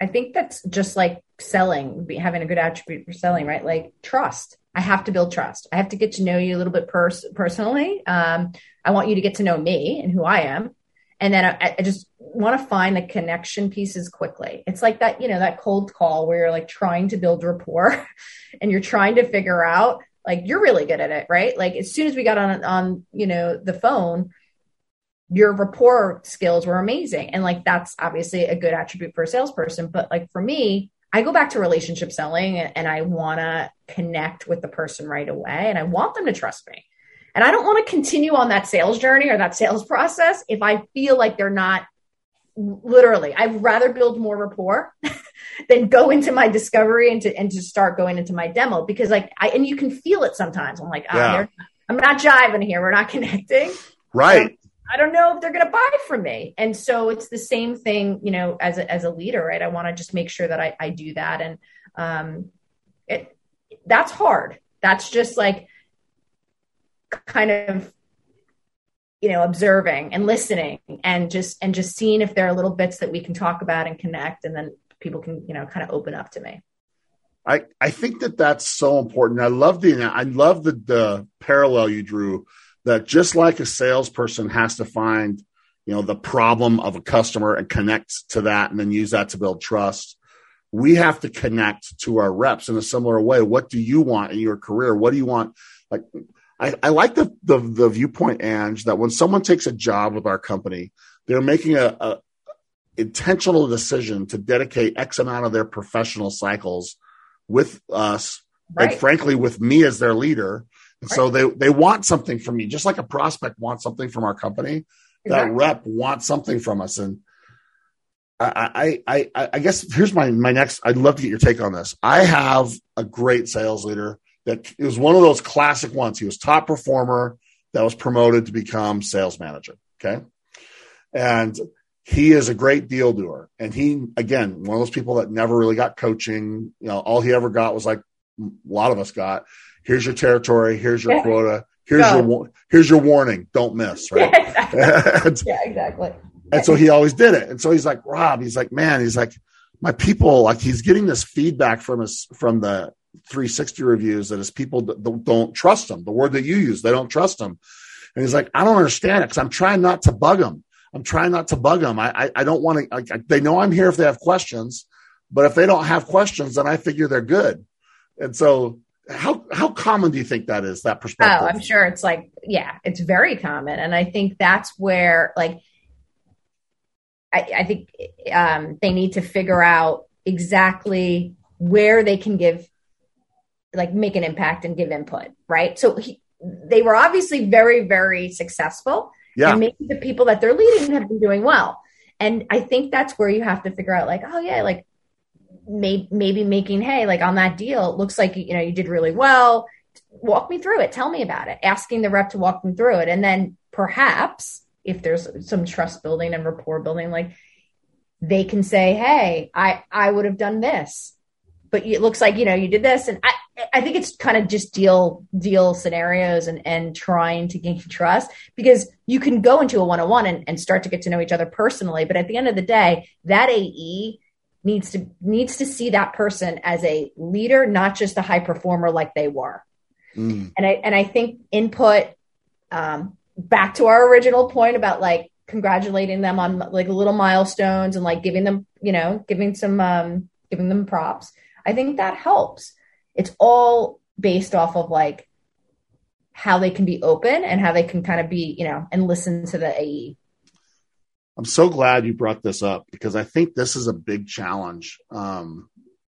I think that's just like selling, having a good attribute for selling, right? Like trust. I have to build trust. I have to get to know you a little bit pers- personally. Um, I want you to get to know me and who I am. And then I, I just want to find the connection pieces quickly. It's like that, you know, that cold call where you're like trying to build rapport and you're trying to figure out like you're really good at it, right? Like as soon as we got on on, you know, the phone, your rapport skills were amazing. And like that's obviously a good attribute for a salesperson. But like for me, I go back to relationship selling and I want to connect with the person right away and I want them to trust me. And I don't want to continue on that sales journey or that sales process if I feel like they're not literally. I'd rather build more rapport than go into my discovery and to and to start going into my demo because like I and you can feel it sometimes. I'm like, oh, yeah. I'm not jiving here. We're not connecting. Right. I don't know if they're going to buy from me. And so it's the same thing, you know, as a, as a leader, right? I want to just make sure that I, I do that. And um, it, that's hard. That's just like kind of, you know, observing and listening and just, and just seeing if there are little bits that we can talk about and connect. And then people can, you know, kind of open up to me. I, I think that that's so important. I love the, I love the, the parallel you drew that just like a salesperson has to find, you know, the problem of a customer and connect to that and then use that to build trust. We have to connect to our reps in a similar way. What do you want in your career? What do you want? Like, I, I like the, the, the viewpoint, Ange, that when someone takes a job with our company, they're making a, a intentional decision to dedicate X amount of their professional cycles with us, right. and frankly, with me as their leader Right. So they they want something from me, just like a prospect wants something from our company. Exactly. That rep wants something from us, and I, I I I guess here's my my next. I'd love to get your take on this. I have a great sales leader that is one of those classic ones. He was top performer that was promoted to become sales manager. Okay, and he is a great deal doer. And he, again, one of those people that never really got coaching. You know, all he ever got was like a lot of us got here's your territory, here's your yeah. quota, here's Go. your here's your warning, don't miss, right? Yeah, exactly. and, yeah, exactly. And so he always did it. And so he's like, Rob, he's like, man, he's like, my people, like he's getting this feedback from us from the 360 reviews that his people don't, don't trust him. The word that you use, they don't trust him. And he's like, I don't understand it because I'm trying not to bug them. I'm trying not to bug them. I, I, I don't want to, like, they know I'm here if they have questions, but if they don't have questions, then I figure they're good. And so how how common do you think that is that perspective oh i'm sure it's like yeah it's very common and i think that's where like i, I think um, they need to figure out exactly where they can give like make an impact and give input right so he, they were obviously very very successful yeah. and maybe the people that they're leading have been doing well and i think that's where you have to figure out like oh yeah like may, maybe making, hey, like on that deal, it looks like, you know, you did really well. Walk me through it. Tell me about it. Asking the rep to walk them through it. And then perhaps if there's some trust building and rapport building, like they can say, hey, I, I would have done this. But it looks like, you know, you did this. And I, I think it's kind of just deal deal scenarios and and trying to gain trust because you can go into a one on one and and start to get to know each other personally, but at the end of the day, that AE needs to needs to see that person as a leader, not just a high performer like they were. Mm. And I and I think input um, back to our original point about like congratulating them on like little milestones and like giving them you know giving some um, giving them props. I think that helps. It's all based off of like how they can be open and how they can kind of be you know and listen to the AE. I'm so glad you brought this up because I think this is a big challenge. Um,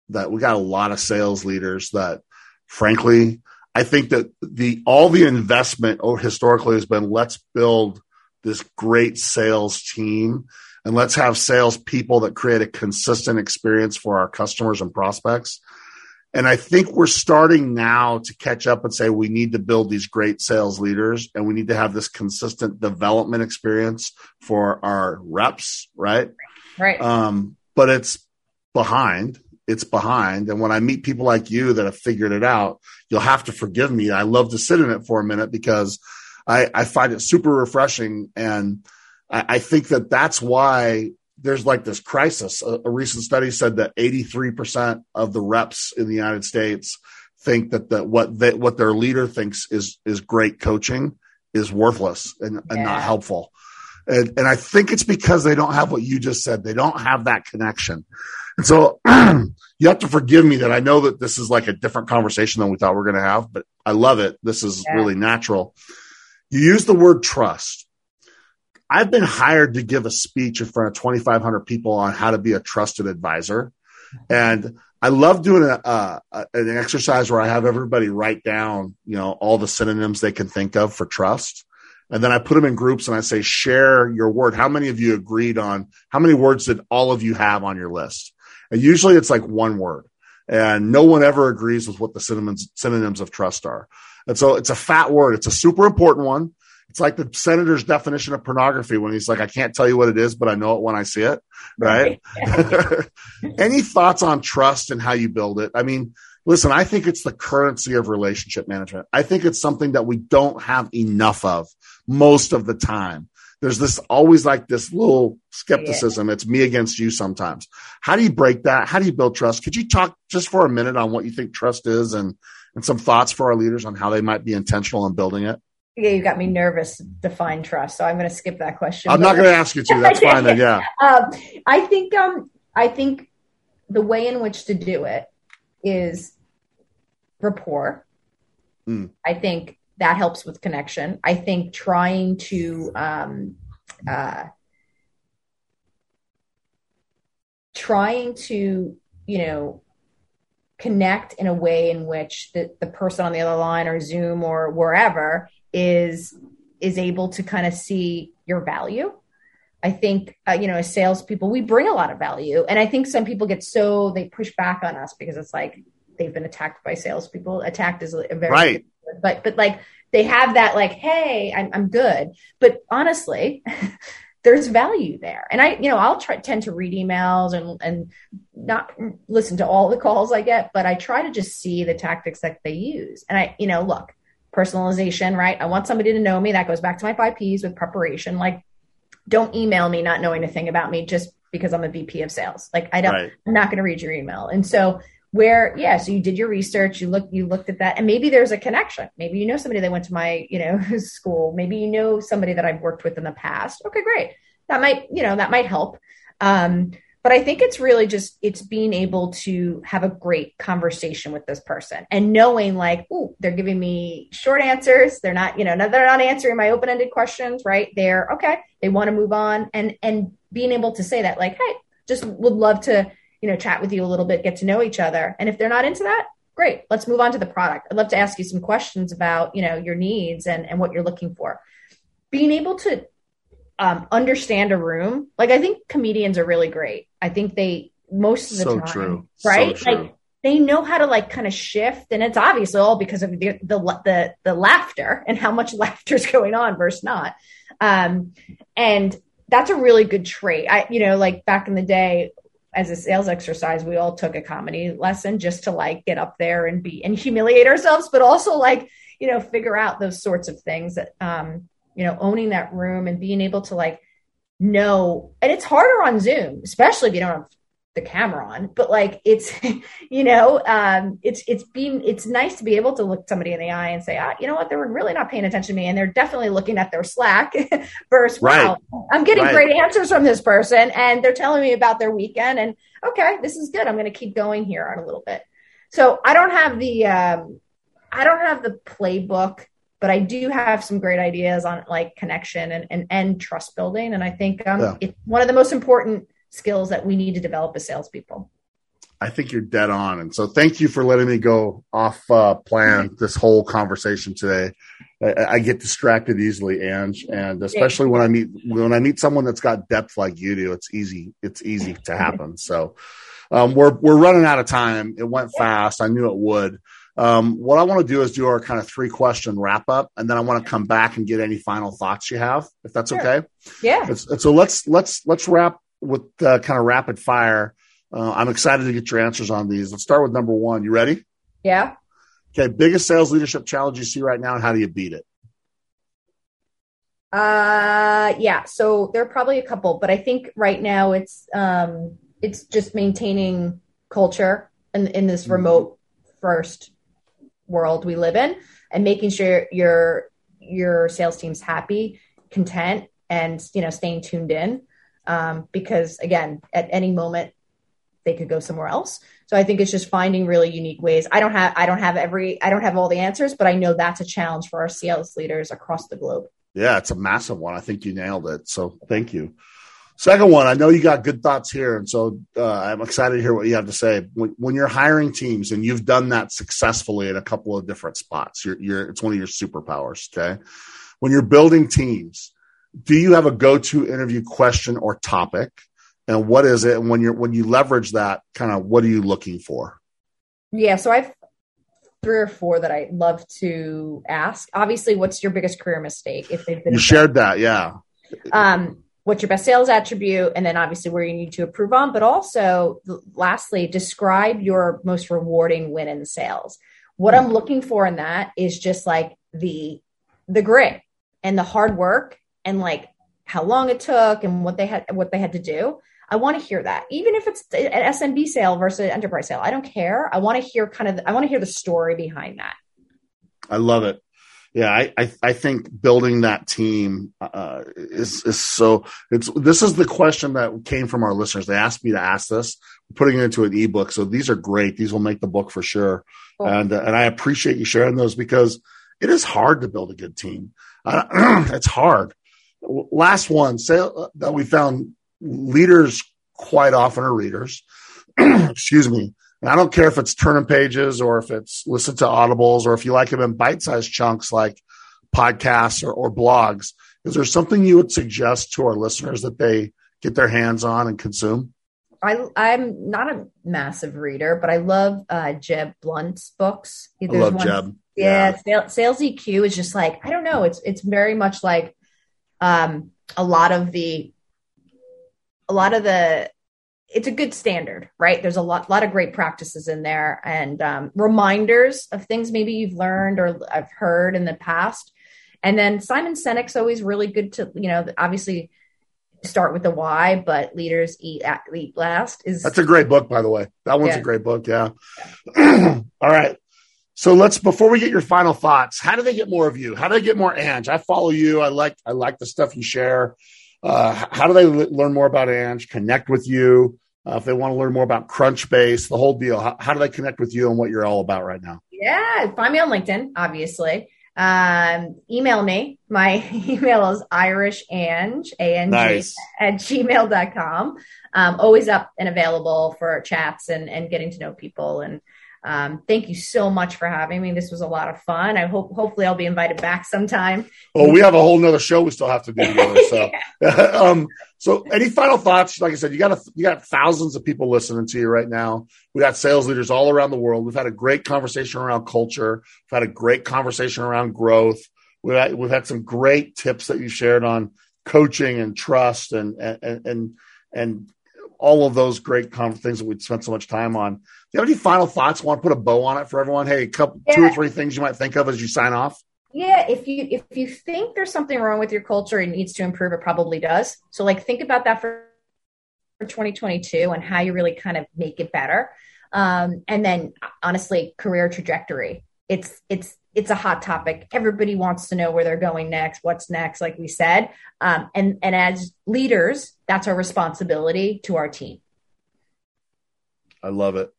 that we got a lot of sales leaders that, frankly, I think that the all the investment historically has been let's build this great sales team and let's have sales people that create a consistent experience for our customers and prospects. And I think we're starting now to catch up and say we need to build these great sales leaders and we need to have this consistent development experience for our reps, right? Right. Um, but it's behind. It's behind. And when I meet people like you that have figured it out, you'll have to forgive me. I love to sit in it for a minute because I, I find it super refreshing. And I, I think that that's why there's like this crisis. A, a, recent study said that 83% of the reps in the United States think that the, what they, what their leader thinks is is great coaching is worthless and, yeah. and not helpful. And, and I think it's because they don't have what you just said. They don't have that connection. And so you have to forgive me that I know that this is like a different conversation than we thought we are going to have, but I love it. This is yeah. really natural. You use the word trust. I've been hired to give a speech in front of 2,500 people on how to be a trusted advisor. And I love doing a, an exercise where I have everybody write down, you know, all the synonyms they can think of for trust. And then I put them in groups and I say, share your word. How many of you agreed on how many words did all of you have on your list? Usually it's like one word and no one ever agrees with what the synonyms, synonyms of trust are. And so it's a fat word. It's a super important one. It's like the senator's definition of pornography when he's like, I can't tell you what it is, but I know it when I see it. Right. Any thoughts on trust and how you build it? I mean, listen, I think it's the currency of relationship management. I think it's something that we don't have enough of most of the time. There's this always like this little skepticism. Yeah. It's me against you sometimes. How do you break that? How do you build trust? Could you talk just for a minute on what you think trust is and, and some thoughts for our leaders on how they might be intentional in building it? Yeah, you got me nervous. To define trust, so I'm going to skip that question. I'm not going to ask you to. That's fine. Then, yeah. Um, I think um, I think the way in which to do it is rapport. Mm. I think that helps with connection. I think trying to um, uh, trying to you know connect in a way in which the, the person on the other line or Zoom or wherever is is able to kind of see your value. I think uh, you know as salespeople we bring a lot of value, and I think some people get so they push back on us because it's like they've been attacked by salespeople. Attacked is a very right, but but like they have that like hey I'm I'm good, but honestly. there's value there. And I, you know, I'll try tend to read emails and and not listen to all the calls I get, but I try to just see the tactics that they use. And I, you know, look, personalization, right? I want somebody to know me. That goes back to my five P's with preparation. Like, don't email me not knowing a thing about me just because I'm a VP of sales. Like, I don't, right. I'm not going to read your email. And so, where, yeah, so you did your research, you look, you looked at that, and maybe there's a connection. Maybe you know somebody that went to my, you know, school. Maybe you know somebody that I've worked with in the past. Okay, great. That might, you know, that might help. Um, but i think it's really just it's being able to have a great conversation with this person and knowing like oh they're giving me short answers they're not you know they're not answering my open-ended questions right they're okay they want to move on and and being able to say that like hey just would love to you know chat with you a little bit get to know each other and if they're not into that great let's move on to the product i'd love to ask you some questions about you know your needs and and what you're looking for being able to um, understand a room. Like I think comedians are really great. I think they most of the so time, true. right? So true. Like they know how to like kind of shift, and it's obviously all because of the the the, the laughter and how much laughter is going on versus not. Um, and that's a really good trait. I, you know, like back in the day, as a sales exercise, we all took a comedy lesson just to like get up there and be and humiliate ourselves, but also like you know figure out those sorts of things that um, you know, owning that room and being able to like know, and it's harder on Zoom, especially if you don't have the camera on, but like it's, you know, um, it's, it's being, it's nice to be able to look somebody in the eye and say, ah, you know what, they're really not paying attention to me. And they're definitely looking at their Slack versus, right. wow, I'm getting right. great answers from this person and they're telling me about their weekend and okay, this is good. I'm going to keep going here on a little bit. So I don't have the, um, I don't have the playbook but I do have some great ideas on like connection and, and, and trust building. And I think um, yeah. it's one of the most important skills that we need to develop as salespeople. I think you're dead on. And so thank you for letting me go off uh, plan this whole conversation today. I, I, get distracted easily, Ange, and especially when I meet when I meet someone that's got depth like you do, it's easy. It's easy to happen. So um, we're we're running out of time. It went fast. I knew it would. Um, what I want to do is do our kind of three question wrap up, and then I want to come back and get any final thoughts you have, if that's sure. okay. Yeah. So let's let's let's wrap with uh, kind of rapid fire. Uh, I'm excited to get your answers on these. Let's start with number one. You ready? Yeah. Okay. Biggest sales leadership challenge you see right now, and how do you beat it? Uh, yeah. So there are probably a couple, but I think right now it's um, it's just maintaining culture in in this mm-hmm. remote first world we live in and making sure your your sales team's happy content and you know staying tuned in um, because again at any moment they could go somewhere else. So i think it's just finding really unique ways. I don't have i don't have every i don't have all the answers but i know that's a challenge for our sales leaders across the globe. Yeah it's a massive one. I think you nailed it. So thank you. Second one, I know you got good thoughts here, and so uh, I'm excited to hear what you have to say. When, when, you're hiring teams, and you've done that successfully in a couple of different spots, you're, you're, it's one of your superpowers. Okay, when you're building teams, do you have a go-to interview question or topic? and what is it? And when you're when you leverage that, kind of what are you looking for? Yeah, so I've three or four that I love to ask. Obviously, what's your biggest career mistake? If they've been you shared that, yeah. Um, what's your best sales attribute, and then obviously where you need to improve on. But also, lastly, describe your most rewarding win in sales. What I'm looking for in that is just like the the grit and the hard work and like how long it took and what they had what they had to do I want to hear that, even if it's an SMB sale versus an enterprise sale. I don't care. I want to hear kind of, I want to hear the story behind that. I love it. Yeah, I, I, I think building that team uh, is is so. It's this is the question that came from our listeners. They asked me to ask this, We're putting it into an ebook. So these are great. These will make the book for sure. Cool. And uh, and I appreciate you sharing those because it is hard to build a good team. Uh, it's hard. Last one sale that we found leaders quite often are readers. Excuse me. And I don't care if it's turning pages or if it's listen to audibles or if you like them in bite-sized chunks like podcasts or, or blogs. Is there something you would suggest to our listeners that they get their hands on and consume? I, I'm not a massive reader, but I love uh, Jeb Blount's books. I love one, Jeb. Yeah, yeah. Sales EQ is just like I don't know. It's it's very much like um, a lot of the a lot of the it's a good standard, right? There's a lot, lot of great practices in there and um, reminders of things maybe you've learned or I've heard in the past. And then Simon Sinek's always really good to, you know, obviously start with the why, but leaders eat, at, eat last is. That's a great book, by the way. That one's yeah. a great book. Yeah. yeah. All right. So let's before we get your final thoughts, how do they get more of you? How do they get more Ange? I follow you. I like I like the stuff you share. Uh, how do they l- learn more about Ange, connect with you? Uh, if they want to learn more about Crunchbase, the whole deal, how, how, do they connect with you and what you're all about right now? Yeah, find me on LinkedIn, obviously. Um, email me. My email is irishange, A-N-G, nice. at gmail.com. Um, always up and available for chats and, and getting to know people and um, thank you so much for having me. This was a lot of fun. I hope hopefully I'll be invited back sometime. Well, we have a whole nother show we still have to do together. So, um, so any final thoughts? Like I said, you got a, you got thousands of people listening to you right now. We got sales leaders all around the world. We've had a great conversation around culture. We've had a great conversation around growth. We've had, we've had some great tips that you shared on coaching and trust and and and and all of those great things that we spent so much time on. Do you have any final thoughts? Want to put a bow on it for everyone? Hey, a couple, yeah. two or three things you might think of as you sign off. Yeah, if you if you think there's something wrong with your culture and needs to improve, it probably does. So like think about that for, for 2022 and how you really kind of make it better. Um, and then honestly, career trajectory. It's it's it's a hot topic. Everybody wants to know where they're going next, what's next, like we said. Um, and and as leaders, that's our responsibility to our team. I love it.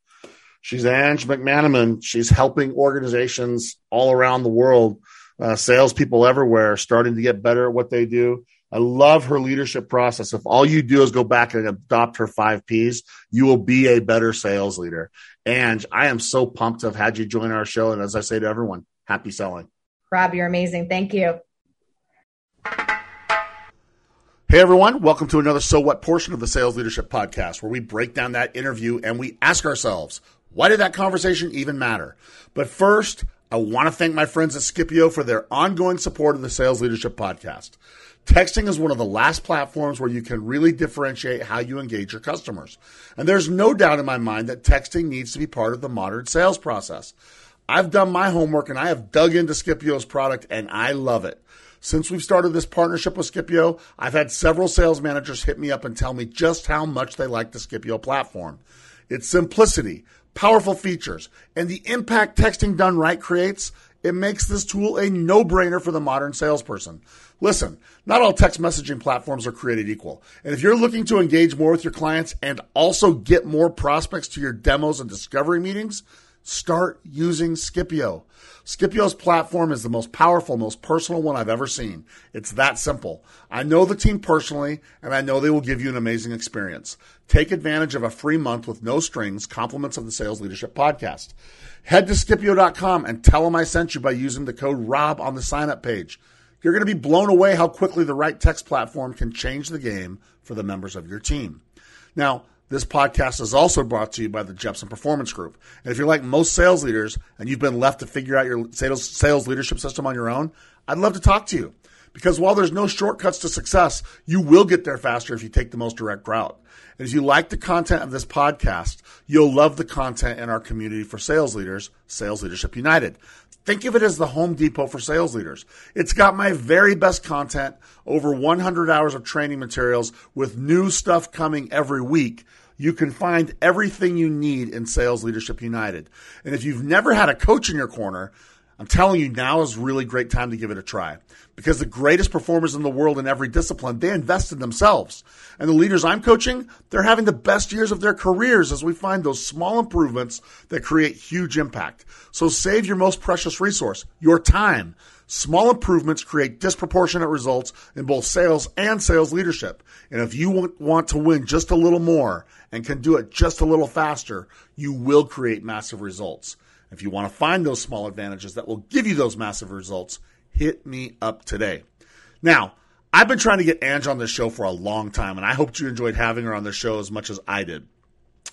She's Ange McManaman. She's helping organizations all around the world, uh, salespeople everywhere, starting to get better at what they do. I love her leadership process. If all you do is go back and adopt her five P's, you will be a better sales leader. And I am so pumped to have had you join our show. And as I say to everyone, happy selling. Rob, you're amazing. Thank you. Hey everyone, welcome to another So What portion of the Sales Leadership Podcast, where we break down that interview and we ask ourselves, why did that conversation even matter? But first, I want to thank my friends at Skipio for their ongoing support of the Sales Leadership Podcast. Texting is one of the last platforms where you can really differentiate how you engage your customers. And there's no doubt in my mind that texting needs to be part of the modern sales process. I've done my homework and I have dug into Skipio's product and I love it. Since we've started this partnership with Skipio, I've had several sales managers hit me up and tell me just how much they like the Skipio platform. Its simplicity, powerful features, and the impact texting done right creates, it makes this tool a no-brainer for the modern salesperson. Listen, not all text messaging platforms are created equal. And if you're looking to engage more with your clients and also get more prospects to your demos and discovery meetings, Start using Skipio. Skipio's platform is the most powerful, most personal one I've ever seen. It's that simple. I know the team personally, and I know they will give you an amazing experience. Take advantage of a free month with no strings, compliments of the Sales Leadership Podcast. Head to Skipio.com and tell them I sent you by using the code ROB on the sign up page. You're going to be blown away how quickly the right text platform can change the game for the members of your team. Now, this podcast is also brought to you by the Jepson Performance Group. And if you're like most sales leaders and you've been left to figure out your sales, sales leadership system on your own, I'd love to talk to you. Because while there's no shortcuts to success, you will get there faster if you take the most direct route. And if you like the content of this podcast, you'll love the content in our community for sales leaders, Sales Leadership United. Think of it as the Home Depot for sales leaders. It's got my very best content, over 100 hours of training materials with new stuff coming every week. You can find everything you need in Sales Leadership United. And if you've never had a coach in your corner, I'm telling you, now is a really great time to give it a try because the greatest performers in the world in every discipline, they invest in themselves. And the leaders I'm coaching, they're having the best years of their careers as we find those small improvements that create huge impact. So save your most precious resource, your time. Small improvements create disproportionate results in both sales and sales leadership. And if you want to win just a little more and can do it just a little faster, you will create massive results. If you want to find those small advantages that will give you those massive results, hit me up today. Now, I've been trying to get Ange on this show for a long time, and I hope you enjoyed having her on the show as much as I did.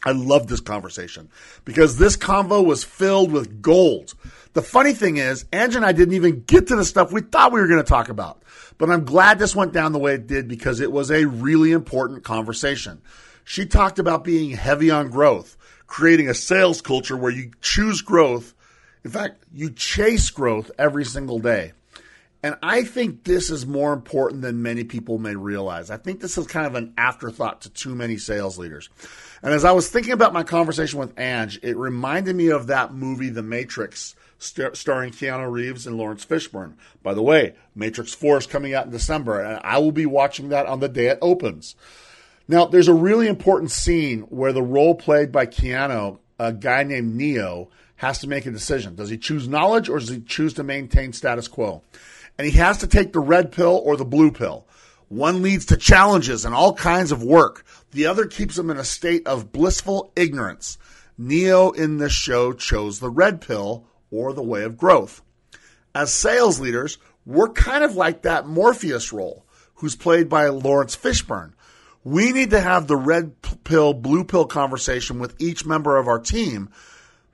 I love this conversation because this convo was filled with gold. The funny thing is, Angie and I didn't even get to the stuff we thought we were going to talk about. But I'm glad this went down the way it did because it was a really important conversation. She talked about being heavy on growth, creating a sales culture where you choose growth. In fact, you chase growth every single day. And I think this is more important than many people may realize. I think this is kind of an afterthought to too many sales leaders. And as I was thinking about my conversation with Ange, it reminded me of that movie, The Matrix, star- starring Keanu Reeves and Laurence Fishburne. By the way, Matrix 4 is coming out in December, and I will be watching that on the day it opens. Now, there's a really important scene where the role played by Keanu, a guy named Neo, has to make a decision. Does he choose knowledge or does he choose to maintain status quo? And he has to take the red pill or the blue pill. One leads to challenges and all kinds of work. The other keeps him in a state of blissful ignorance. Neo in this show chose the red pill or the way of growth. As sales leaders, we're kind of like that Morpheus role, who's played by Laurence Fishburne. We need to have the red pill, blue pill conversation with each member of our team,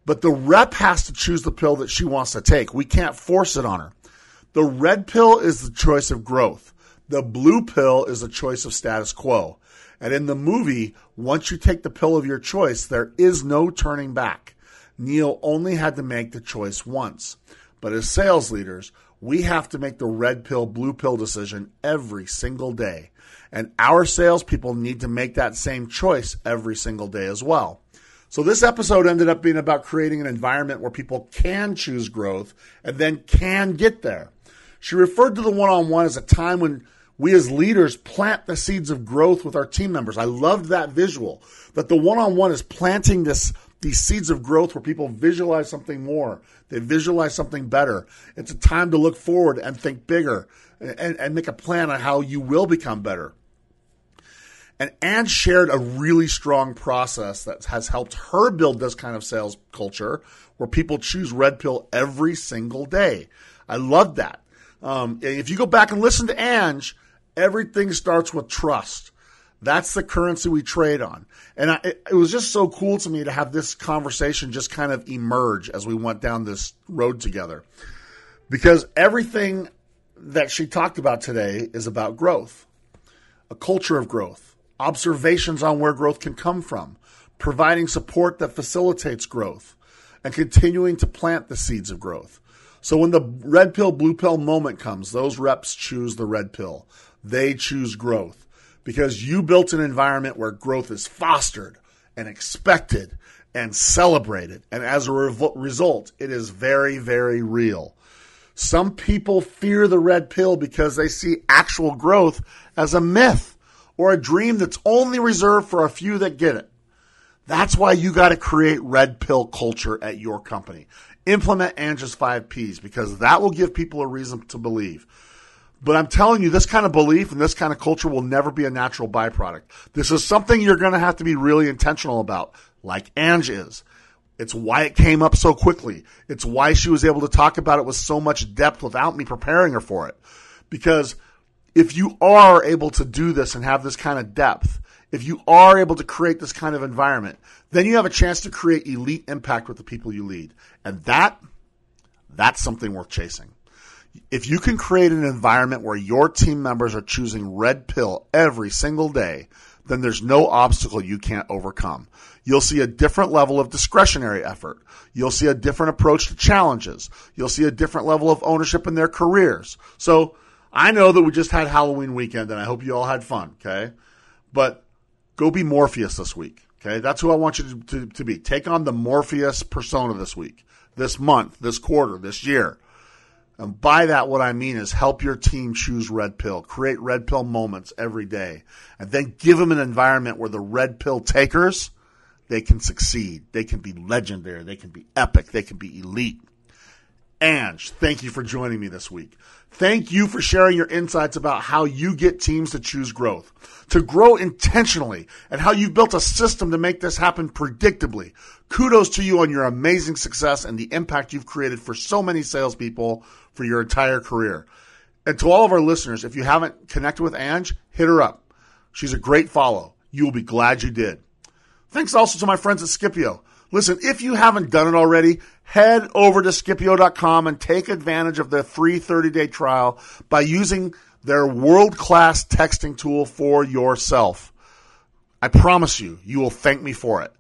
but the rep has to choose the pill that she wants to take. We can't force it on her. The red pill is the choice of growth. The blue pill is a choice of status quo. And in the movie, once you take the pill of your choice, there is no turning back. Neo only had to make the choice once. But as sales leaders, we have to make the red pill, blue pill decision every single day. And our salespeople need to make that same choice every single day as well. So this episode ended up being about creating an environment where people can choose growth and then can get there. She referred to the one on one as a time when we as leaders plant the seeds of growth with our team members. I loved that visual that the one on one is planting this these seeds of growth where people visualize something more. They visualize something better. It's a time to look forward and think bigger and, and make a plan on how you will become better. And Anne shared a really strong process that has helped her build this kind of sales culture where people choose Red Pill every single day. I love that. Um, if you go back and listen to Ange, everything starts with trust. That's the currency we trade on. And I, it, it was just so cool to me to have this conversation just kind of emerge as we went down this road together. Because everything that she talked about today is about growth, a culture of growth observations on where growth can come from, providing support that facilitates growth, and continuing to plant the seeds of growth. So when the red pill, blue pill moment comes, those reps choose the red pill. They choose growth because you built an environment where growth is fostered and expected and celebrated. And as a re- result, it is very, very real. Some people fear the red pill because they see actual growth as a myth or a dream that's only reserved for a few that get it. That's why you got to create red pill culture at your company. Implement Ange's five P's because that will give people a reason to believe. But I'm telling you, this kind of belief and this kind of culture will never be a natural byproduct. This is something you're going to have to be really intentional about, like Ange is. It's why it came up so quickly. It's why she was able to talk about it with so much depth without me preparing her for it Because if you are able to do this and have this kind of depth, if you are able to create this kind of environment, then you have a chance to create elite impact with the people you lead. And that, that's something worth chasing. If you can create an environment where your team members are choosing red pill every single day, then there's no obstacle you can't overcome. You'll see a different level of discretionary effort. You'll see a different approach to challenges. You'll see a different level of ownership in their careers. So I know that we just had Halloween weekend and I hope you all had fun. Okay. But go be Morpheus this week. Okay. That's who I want you to, to, to be. Take on the Morpheus persona this week, this month, this quarter, this year. And by that, what I mean is help your team choose red pill, create red pill moments every day, and then give them an environment where the red pill takers, they can succeed. They can be legendary. They can be epic. They can be elite. Ange, thank you for joining me this week. Thank you for sharing your insights about how you get teams to choose growth, to grow intentionally, and how you've built a system to make this happen predictably. Kudos to you on your amazing success and the impact you've created for so many salespeople for your entire career. And to all of our listeners, if you haven't connected with Ange, hit her up. She's a great follow. You will be glad you did. Thanks also to my friends at Skipio. Listen, if you haven't done it already, head over to Skipio.com and take advantage of their free 30 day trial by using their world class texting tool for yourself. I promise you, you will thank me for it.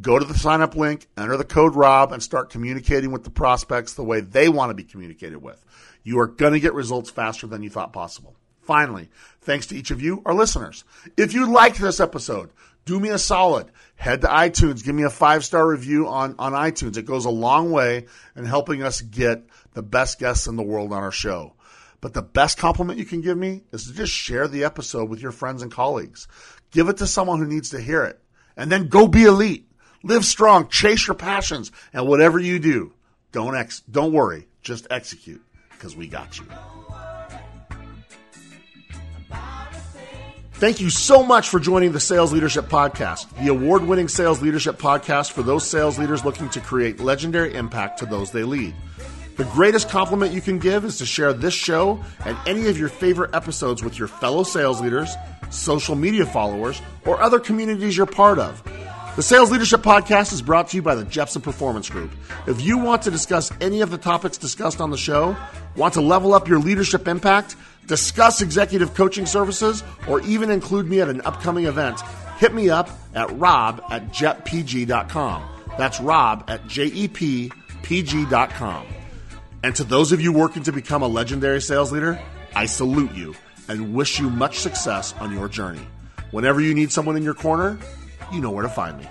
Go to the sign up link, enter the code ROB, and start communicating with the prospects the way they want to be communicated with. You are going to get results faster than you thought possible. Finally, thanks to each of you, our listeners. If you liked this episode, do me a solid. Head to iTunes, give me a five star review on, on iTunes. It goes a long way in helping us get the best guests in the world on our show. But the best compliment you can give me is to just share the episode with your friends and colleagues. Give it to someone who needs to hear it. And then go be elite. Live strong, chase your passions, and whatever you do, don't ex- don't worry, just execute because we got you. Thank you so much for joining the Sales Leadership Podcast, the award winning sales leadership podcast for those sales leaders looking to create legendary impact to those they lead. The greatest compliment you can give is to share this show and any of your favorite episodes with your fellow sales leaders, social media followers, or other communities you're part of. The Sales Leadership Podcast is brought to you by the Jepson Performance Group. If you want to discuss any of the topics discussed on the show, want to level up your leadership impact, discuss executive coaching services, or even include me at an upcoming event, hit me up at rob at jetpg.com. That's rob at jepg.com. And to those of you working to become a legendary sales leader, I salute you and wish you much success on your journey. Whenever you need someone in your corner, you know where to find me.